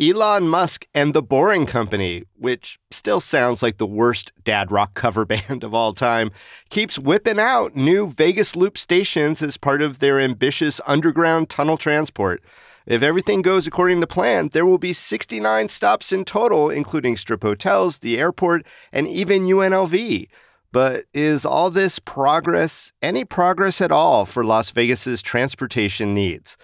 Elon Musk and the Boring Company, which still sounds like the worst dad rock cover band of all time, keeps whipping out new Vegas Loop stations as part of their ambitious underground tunnel transport. If everything goes according to plan, there will be 69 stops in total, including strip hotels, the airport, and even UNLV. But is all this progress any progress at all for Las Vegas's transportation needs?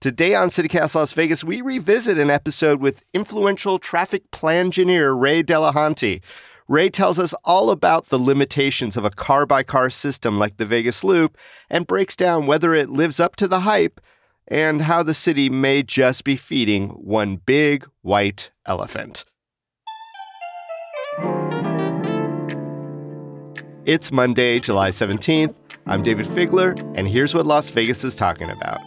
Today on CityCast Las Vegas, we revisit an episode with influential traffic plan engineer Ray Delahanty. Ray tells us all about the limitations of a car by car system like the Vegas Loop and breaks down whether it lives up to the hype and how the city may just be feeding one big white elephant. It's Monday, July 17th. I'm Dayvid Figler, and here's what Las Vegas is talking about.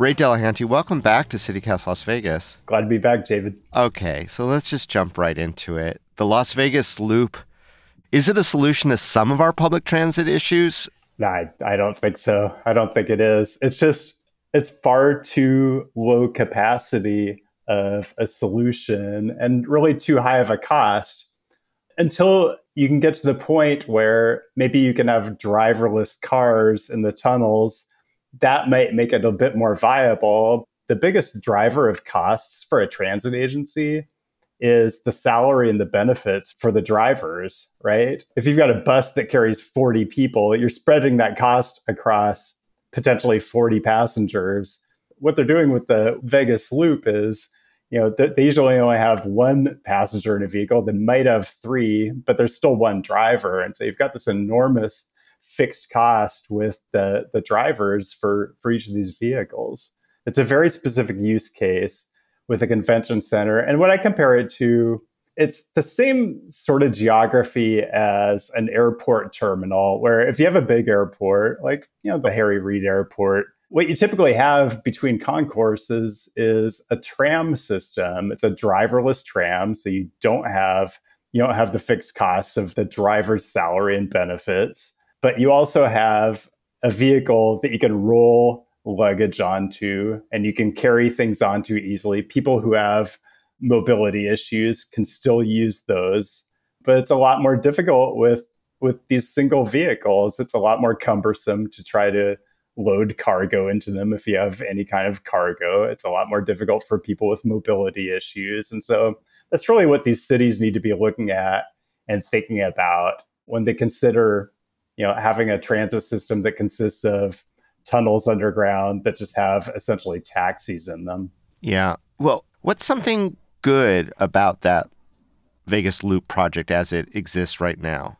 Ray Delahanty, welcome back to CityCast Las Vegas. Glad to be back, Dayvid. Okay, so let's just jump right into it. The Las Vegas Loop, is it a solution to some of our public transit issues? No, I, I don't think so. I don't think it is. It's just, it's far too low capacity of a solution and really too high of a cost until you can get to the point where maybe you can have driverless cars in the tunnels that might make it a bit more viable. The biggest driver of costs for a transit agency is the salary and the benefits for the drivers, right? If you've got a bus that carries 40 people, you're spreading that cost across potentially 40 passengers. What they're doing with the Vegas Loop is, you know, they usually only have one passenger in a vehicle. They might have three, but there's still one driver. And so you've got this enormous fixed cost with the the drivers for for each of these vehicles. It's a very specific use case with a convention center, and what I compare it to, it's the same sort of geography as an airport terminal, where if you have a big airport like you know the Harry Reid Airport. What you typically have between concourses is a tram system. It's a driverless tram, so you don't have you don't have the fixed costs of the driver's salary and benefits but you also have a vehicle that you can roll luggage onto and you can carry things onto easily. People who have mobility issues can still use those, but it's a lot more difficult with with these single vehicles. It's a lot more cumbersome to try to load cargo into them if you have any kind of cargo. It's a lot more difficult for people with mobility issues. And so that's really what these cities need to be looking at and thinking about when they consider you know having a transit system that consists of tunnels underground that just have essentially taxis in them. Yeah. Well, what's something good about that Vegas Loop project as it exists right now?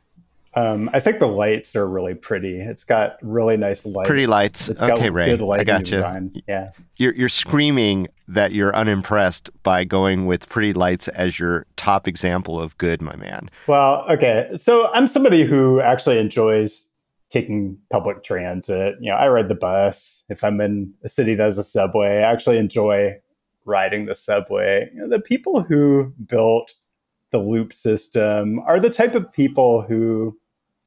Um, I think the lights are really pretty. It's got really nice lights. Pretty lights. It's okay, got Ray. good lighting I got you. design. Yeah. You're, you're screaming that you're unimpressed by going with pretty lights as your top example of good, my man. Well, okay. So I'm somebody who actually enjoys taking public transit. You know, I ride the bus. If I'm in a city that has a subway, I actually enjoy riding the subway. You know, the people who built the loop system are the type of people who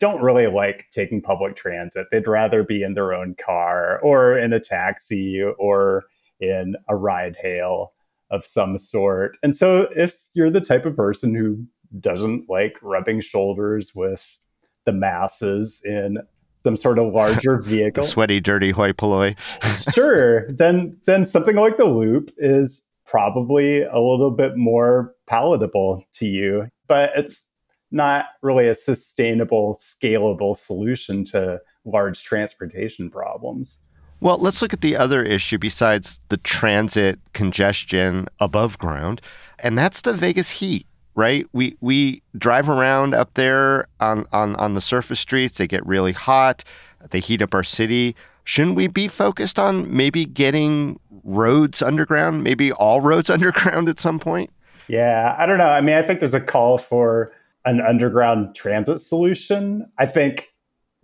don't really like taking public transit. They'd rather be in their own car or in a taxi or in a ride hail of some sort. And so if you're the type of person who doesn't like rubbing shoulders with the masses in some sort of larger vehicle. sweaty, dirty hoi polloi. sure. Then then something like the loop is probably a little bit more palatable to you, but it's not really a sustainable, scalable solution to large transportation problems. Well, let's look at the other issue besides the transit congestion above ground. And that's the Vegas heat, right? We we drive around up there on, on, on the surface streets, they get really hot, they heat up our city. Shouldn't we be focused on maybe getting roads underground, maybe all roads underground at some point? Yeah, I don't know. I mean, I think there's a call for an underground transit solution. I think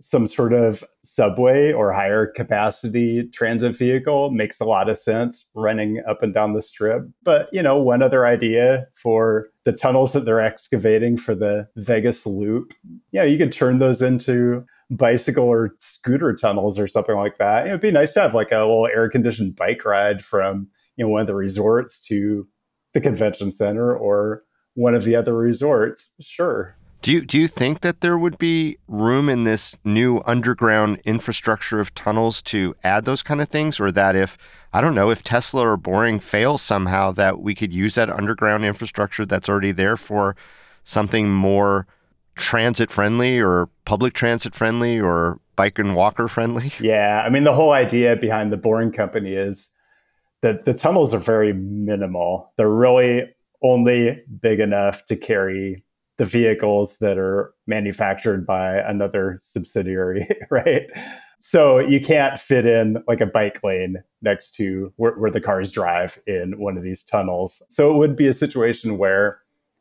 some sort of subway or higher capacity transit vehicle makes a lot of sense running up and down the strip. But, you know, one other idea for the tunnels that they're excavating for the Vegas loop, yeah, you know, you could turn those into bicycle or scooter tunnels or something like that. It would be nice to have like a little air conditioned bike ride from, you know, one of the resorts to the convention center or one of the other resorts. Sure. Do you do you think that there would be room in this new underground infrastructure of tunnels to add those kind of things, or that if I don't know if Tesla or Boring fails somehow, that we could use that underground infrastructure that's already there for something more transit friendly or public transit friendly or bike and walker friendly? Yeah, I mean the whole idea behind the Boring Company is that the tunnels are very minimal. They're really only big enough to carry the vehicles that are manufactured by another subsidiary, right? So you can't fit in like a bike lane next to where, where, the cars drive in one of these tunnels. So it would be a situation where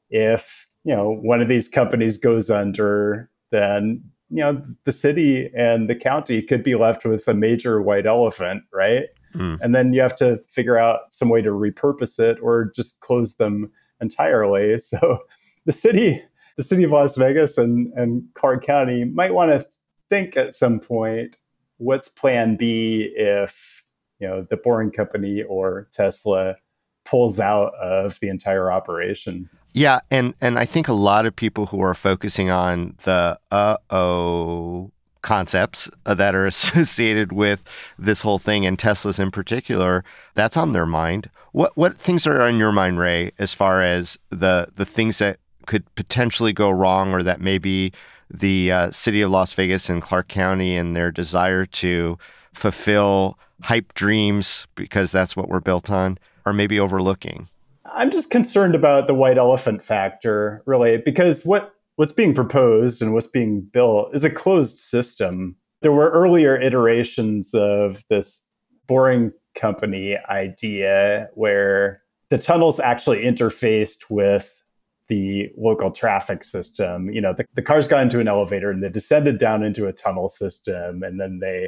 if, you know, one of these companies goes under, then, you know, the city and the county could be left with a major white elephant, right? Mm. And then you have to figure out some way to repurpose it or just close them entirely. So the city the city of Las Vegas and, and Clark County might want to think at some point what's plan B if you know the Boring Company or Tesla pulls out of the entire operation. Yeah, and and I think a lot of people who are focusing on the uh oh concepts that are associated with this whole thing and Tesla's in particular, that's on their mind. What what things are on your mind, Ray, as far as the the things that could potentially go wrong, or that maybe the uh, city of Las Vegas and Clark County and their desire to fulfill hype dreams because that's what we're built on, are maybe overlooking? I'm just concerned about the white elephant factor, really, because what what's being proposed and what's being built is a closed system. There were earlier iterations of this boring company idea where the tunnels actually interfaced with the local traffic system. You know, the, the cars got into an elevator and they descended down into a tunnel system, and then they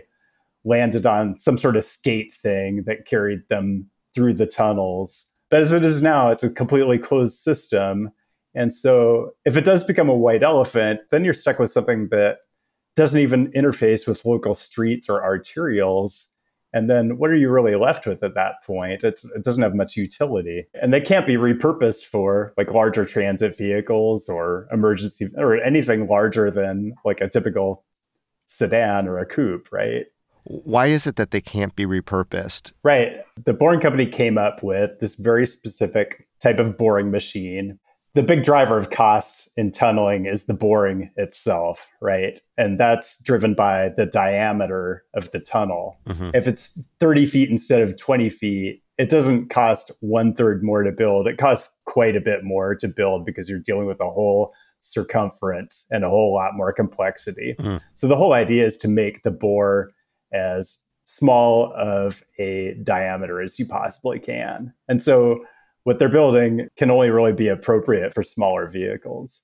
landed on some sort of skate thing that carried them through the tunnels. But as it is now, it's a completely closed system. And so if it does become a white elephant, then you're stuck with something that doesn't even interface with local streets or arterials. And then what are you really left with at that point? It's, it doesn't have much utility. And they can't be repurposed for like larger transit vehicles or emergency or anything larger than like a typical sedan or a coupe, right? Why is it that they can't be repurposed? Right. The Boring Company came up with this very specific type of boring machine the big driver of costs in tunneling is the boring itself, right? And that's driven by the diameter of the tunnel. Mm-hmm. If it's 30 feet instead of 20 feet, it doesn't cost one third more to build. It costs quite a bit more to build because you're dealing with a whole circumference and a whole lot more complexity. Mm-hmm. So the whole idea is to make the bore as small of a diameter as you possibly can. And so what they're building can only really be appropriate for smaller vehicles.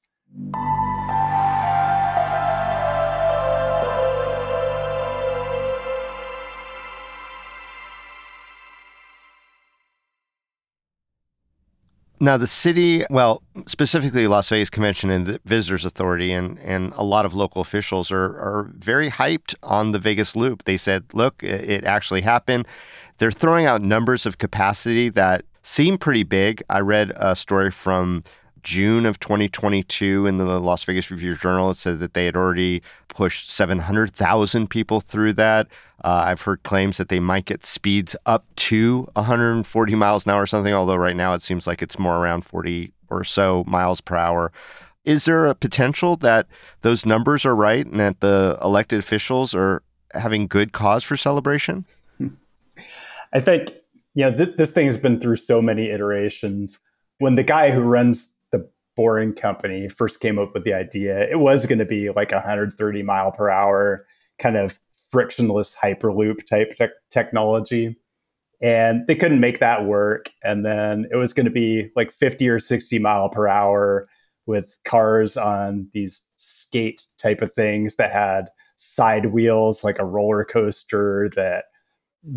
Now, the city, well, specifically Las Vegas Convention and the Visitors Authority and, and a lot of local officials are, are very hyped on the Vegas Loop. They said, look, it actually happened. They're throwing out numbers of capacity that seem pretty big. I read a story from June of 2022 in the Las Vegas Review Journal. It said that they had already pushed 700,000 people through that. Uh, I've heard claims that they might get speeds up to 140 miles an hour or something, although right now it seems like it's more around 40 or so miles per hour. Is there a potential that those numbers are right and that the elected officials are having good cause for celebration? I think you know, th- this thing has been through so many iterations. When the guy who runs the boring company first came up with the idea, it was going to be like 130 mile per hour kind of frictionless hyperloop type te- technology. And they couldn't make that work. And then it was going to be like 50 or 60 mile per hour with cars on these skate type of things that had side wheels like a roller coaster that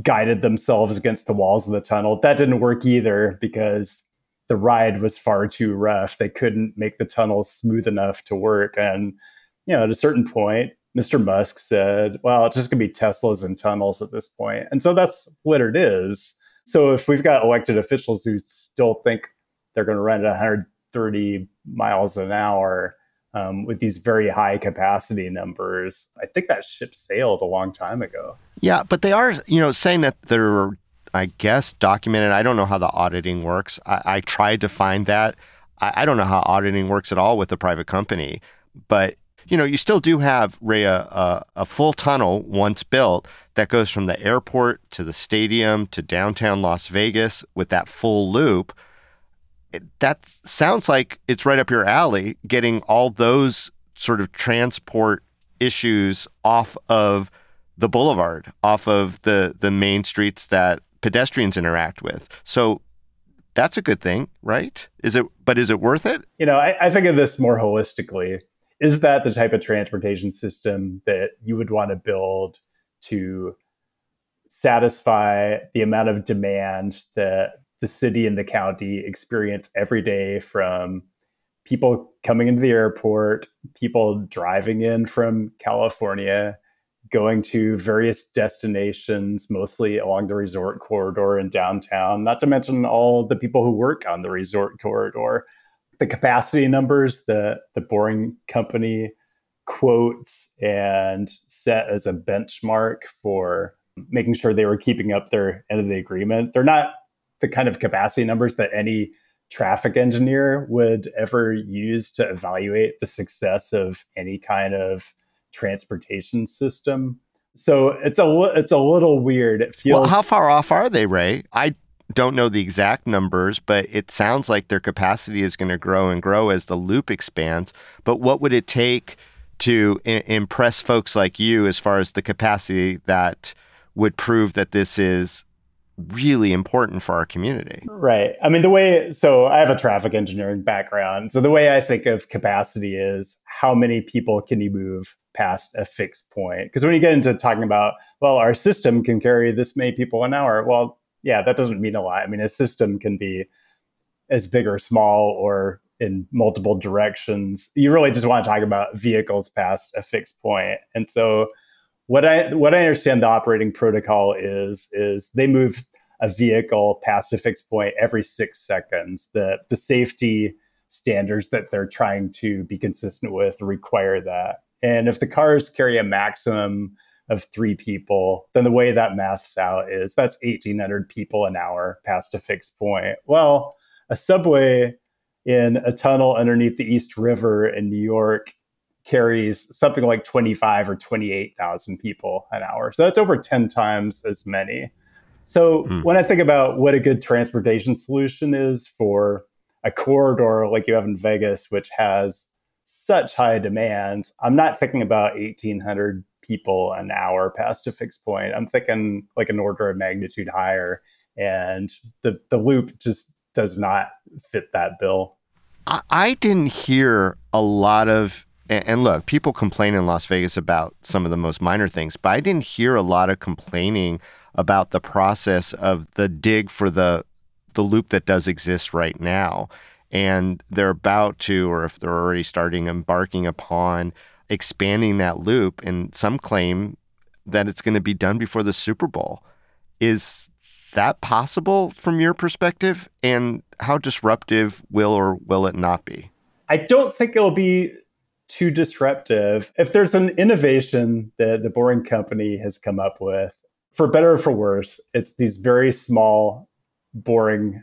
guided themselves against the walls of the tunnel. That didn't work either because the ride was far too rough. They couldn't make the tunnel smooth enough to work. And, you know, at a certain point, Mr. Musk said, well, it's just going to be Teslas and tunnels at this point. And so that's what it is. So if we've got elected officials who still think they're going to run at 130 miles an hour um, with these very high capacity numbers, I think that ship sailed a long time ago. Yeah, but they are, you know, saying that they're, I guess, documented. I don't know how the auditing works. I, I tried to find that. I, I don't know how auditing works at all with a private company, but you know, you still do have Ray a, full tunnel once built that goes from the airport to the stadium to downtown Las Vegas with that full loop. That sounds like it's right up your alley, getting all those sort of transport issues off of the boulevard, off of the the main streets that pedestrians interact with. So that's a good thing, right? Is it? But is it worth it? You know, I, I think of this more holistically is that the type of transportation system that you would want to build to satisfy the amount of demand that the city and the county experience every day from people coming into the airport, people driving in from California, going to various destinations, mostly along the resort corridor in downtown, not to mention all the people who work on the resort corridor the capacity numbers that the Boring Company quotes and set as a benchmark for making sure they were keeping up their end of the agreement. They're not the kind of capacity numbers that any traffic engineer would ever use to evaluate the success of any kind of transportation system. So it's a it's a little weird. It feels Well, how far off are they, Ray? I don't know the exact numbers, but it sounds like their capacity is going to grow and grow as the loop expands. But what would it take to I- impress folks like you as far as the capacity that would prove that this is really important for our community? Right. I mean, the way, so I have a traffic engineering background. So the way I think of capacity is how many people can you move past a fixed point? Because when you get into talking about, well, our system can carry this many people an hour, well, yeah, that doesn't mean a lot. I mean, a system can be as big or small or in multiple directions. You really just want to talk about vehicles past a fixed point. And so what I what I understand the operating protocol is is they move a vehicle past a fixed point every 6 seconds. The the safety standards that they're trying to be consistent with require that. And if the cars carry a maximum of three people, then the way that maths out is that's 1,800 people an hour past a fixed point. Well, a subway in a tunnel underneath the East River in New York carries something like 25 or 28,000 people an hour. So that's over 10 times as many. So hmm. when I think about what a good transportation solution is for a corridor like you have in Vegas, which has such high demand, I'm not thinking about 1,800 people an hour past a fixed point. I'm thinking like an order of magnitude higher. And the, the loop just does not fit that bill. I, I didn't hear a lot of and look, people complain in Las Vegas about some of the most minor things, but I didn't hear a lot of complaining about the process of the dig for the the loop that does exist right now. And they're about to, or if they're already starting embarking upon expanding that loop, and some claim that it's going to be done before the Super Bowl. Is that possible from your perspective? And how disruptive will or will it not be? I don't think it'll be too disruptive. If there's an innovation that the Boring Company has come up with, for better or for worse, it's these very small, boring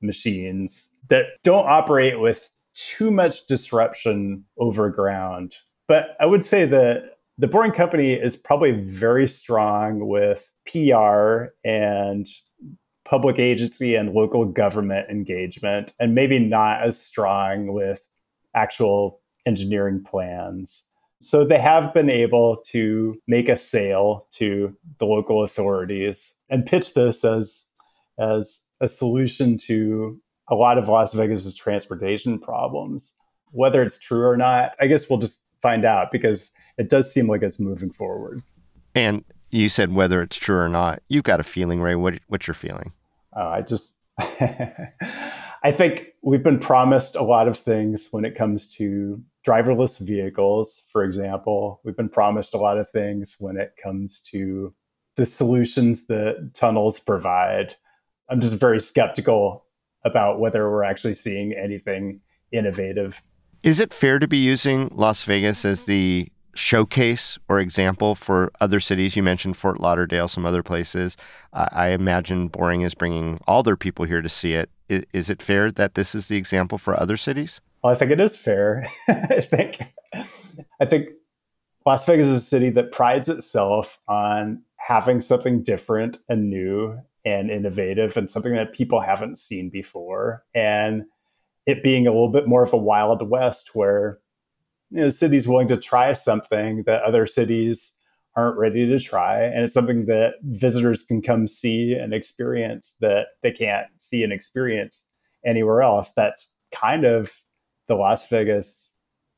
machines that don't operate with too much disruption over ground. But I would say that the Boring Company is probably very strong with PR and public agency and local government engagement, and maybe not as strong with actual engineering plans. So they have been able to make a sale to the local authorities and pitch this as as a solution to a lot of Las Vegas's transportation problems. Whether it's true or not, I guess we'll just find out because it does seem like it's moving forward. And you said whether it's true or not. You've got a feeling, Ray. What, what's your feeling? Uh, I just, I think we've been promised a lot of things when it comes to driverless vehicles, for example. We've been promised a lot of things when it comes to the solutions that tunnels provide. I'm just very skeptical about whether we're actually seeing anything innovative. Is it fair to be using Las Vegas as the showcase or example for other cities? You mentioned Fort Lauderdale, some other places. Uh, I imagine Boring is bringing all their people here to see it. Is, is it fair that this is the example for other cities? Well, I think it is fair. I think I think Las Vegas is a city that prides itself on having something different and new and innovative and something that people haven't seen before. And it being a little bit more of a wild west where you know, the city's willing to try something that other cities aren't ready to try. And it's something that visitors can come see and experience that they can't see and experience anywhere else. That's kind of the las vegas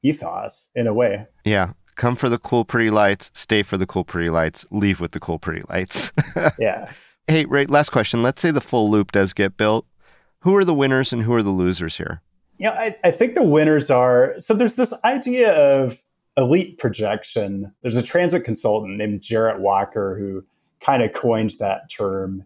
ethos in a way yeah come for the cool pretty lights stay for the cool pretty lights leave with the cool pretty lights yeah hey ray last question let's say the full loop does get built who are the winners and who are the losers here you know, I, I think the winners are so there's this idea of elite projection. There's a transit consultant named Jarrett Walker who kind of coined that term.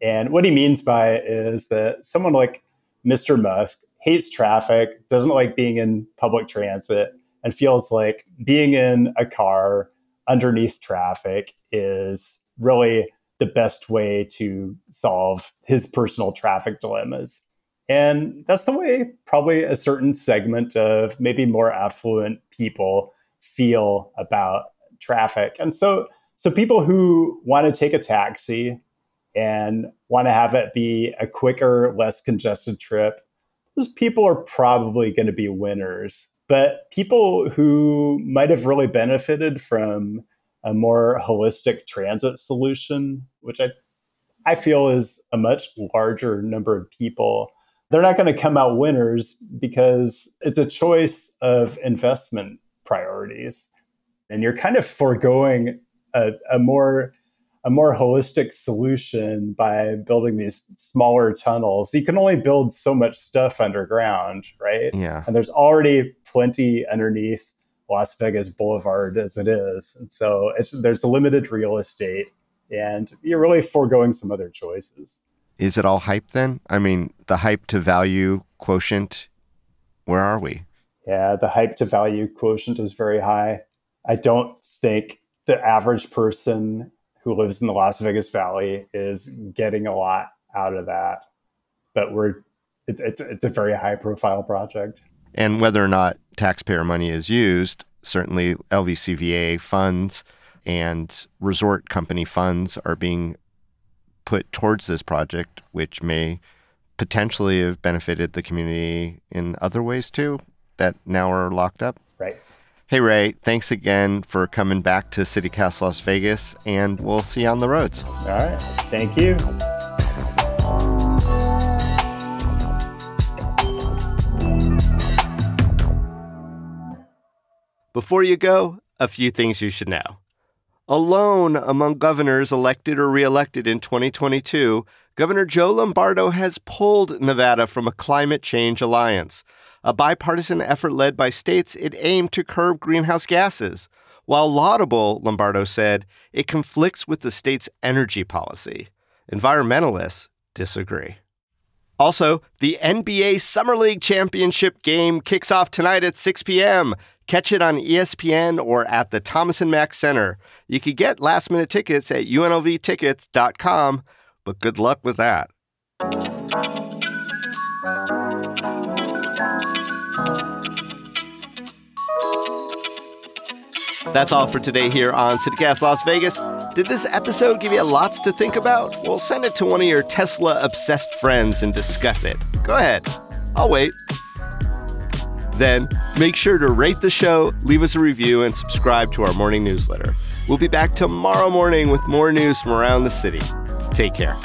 And what he means by it is that someone like Mr. Musk hates traffic, doesn't like being in public transit, and feels like being in a car underneath traffic is really the best way to solve his personal traffic dilemmas. And that's the way probably a certain segment of maybe more affluent people feel about traffic. And so so people who want to take a taxi and want to have it be a quicker, less congested trip, those people are probably going to be winners. But people who might have really benefited from a more holistic transit solution, which I I feel is a much larger number of people they're not going to come out winners because it's a choice of investment priorities. And you're kind of foregoing a, a more a more holistic solution by building these smaller tunnels. You can only build so much stuff underground, right? Yeah. And there's already plenty underneath Las Vegas Boulevard as it is. And so there's limited real estate and you're really foregoing some other choices is it all hype then? I mean, the hype to value quotient, where are we? Yeah, the hype to value quotient is very high. I don't think the average person who lives in the Las Vegas Valley is getting a lot out of that. But we're it, it's it's a very high profile project. And whether or not taxpayer money is used, certainly LVCVA funds and resort company funds are being put towards this project, which may potentially have benefited the community in other ways too, that now are locked up. Hey, Ray, thanks again for coming back to CityCast Las Vegas, and we'll see you on the roads. All right. Thank you. Before you go, a few things you should know. Alone among governors elected or reelected in 2022, Governor Joe Lombardo has pulled Nevada from a climate change alliance, a bipartisan effort led by states it aimed to curb greenhouse gases. While laudable, Lombardo said, it conflicts with the state's energy policy. Environmentalists disagree. Also, the NBA Summer League Championship game kicks off tonight at 6 p.m. Catch it on ESPN or at the Thomas and Mack Center. You can get last minute tickets at unlvtickets.com, but good luck with that. That's all for today here on CityCast Las Vegas. Did this episode give you lots to think about? Well, send it to one of your Tesla obsessed friends and discuss it. Go ahead. I'll wait. Then make sure to rate the show, leave us a review, and subscribe to our morning newsletter. We'll be back tomorrow morning with more news from around the city. Take care.